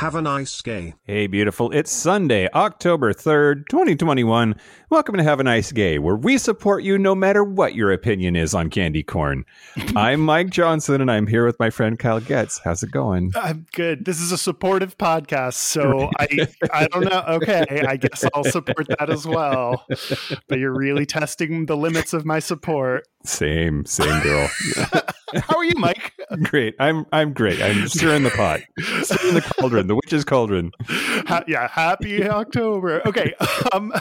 Have a nice gay. Hey, beautiful. It's Sunday, October 3rd, 2021. Welcome to Have a Nice Gay, where we support you no matter what your opinion is on candy corn. I'm Mike Johnson, and I'm here with my friend Kyle Getz. How's it going? I'm good. This is a supportive podcast, so I I don't know. Okay, I guess I'll support that as well. But you're really testing the limits of my support. Same, same girl. How are you, Mike? great. I'm I'm great. I'm stirring the pot, stirring the cauldron, the witch's cauldron. Ha- yeah, happy October. Okay. Um,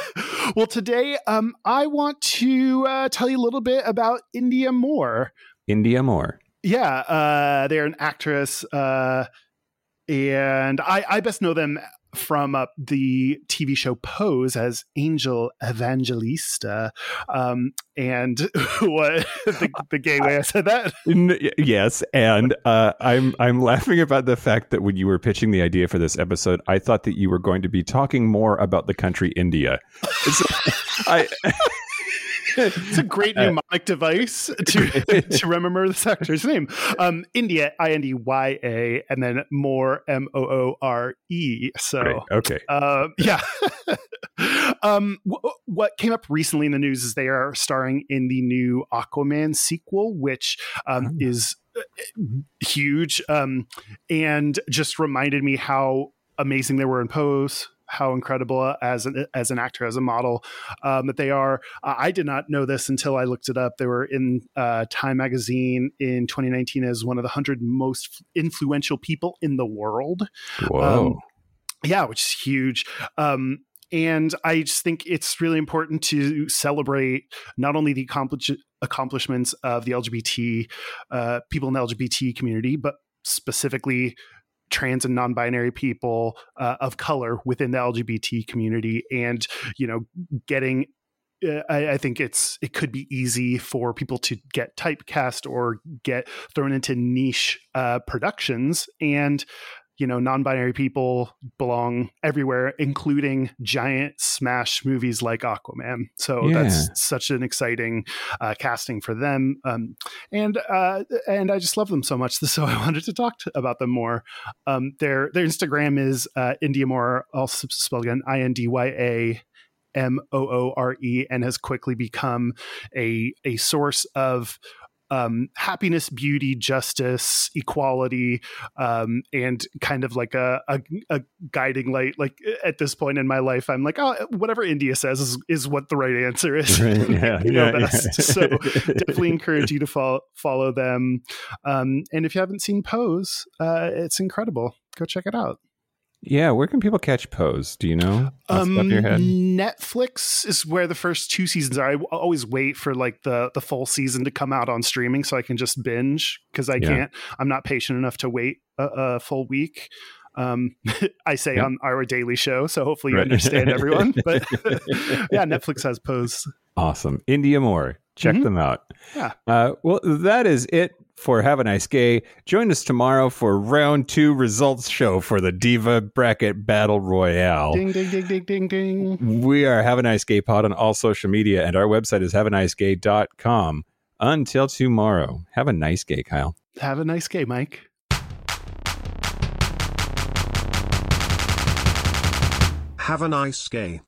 well, today um, I want to uh, tell you a little bit about Indya Moore. Indya Moore. Yeah, uh, they're an actress, uh, and I, I best know them from uh, the TV show Pose as Angel Evangelista. Um, and what the, the gay way I said that? Yes, and uh, I'm I'm laughing about the fact that when you were pitching the idea for this episode, I thought that you were going to be talking more about the country India. It's- I. It's a great mnemonic device to to remember this actor's name. Um, Indya, I N D Y A, and then Moore, M O O R E. So, Great. Okay. uh, yeah. um, w- what came up recently in the news is they are starring in the new Aquaman sequel, which um, Oh. is uh, huge um, and just reminded me how amazing they were in Pose. How incredible as an as an actor, as a model, um, that they are. Uh, I did not know this until I looked it up. They were in uh, Time magazine in 2019 as one of the 100 most influential people in the world Whoa. um, yeah which is huge um and i just think it's really important to celebrate not only the accomplish- accomplishments of the lgbt uh, people in the lgbt community but specifically trans and non-binary people uh, of color within the lgbt community and you know getting uh, I, I think it's it could be easy for people to get typecast or get thrown into niche uh, productions, and you know, non-binary people belong everywhere, including giant smash movies like Aquaman. So Yeah. that's such an exciting uh, casting for them, um, and uh, and I just love them so much. So I wanted to talk to, about them more. Um, their their Instagram is uh, Indya Moore, also spelled again I N D Y A M O O R E, and has quickly become a a source of um, happiness, beauty, justice, equality, um, and kind of like a, a a guiding light. Like at this point in my life, I'm like, oh, whatever Indya says is, is what the right answer is. Right, yeah, you know yeah, best. yeah. so definitely encourage you to follow follow them. Um, and if you haven't seen Pose, uh, it's incredible. Go check it out. Yeah, where can people catch Pose? Do you know? Off the your head? Netflix is where the first two seasons are. I always wait for like the the full season to come out on streaming so I can just binge because I Yeah. can't. I'm not patient enough to wait a, a full week. Um, I say Yeah. on our daily show, so hopefully you Right. understand everyone. But yeah, Netflix has Pose. Awesome. Indya Moore. Check Mhm. them out. Yeah. Uh, well, that is it for Have a Nice Gay. Join us tomorrow for round two results show for the Diva Bracket Battle Royale. Ding ding ding ding ding ding. We are Have a Nice Gay Pod on all social media, and our website is haveanicegay.com. Until tomorrow, have a nice gay, Kyle. Have a nice day, Mike. Have a nice gay.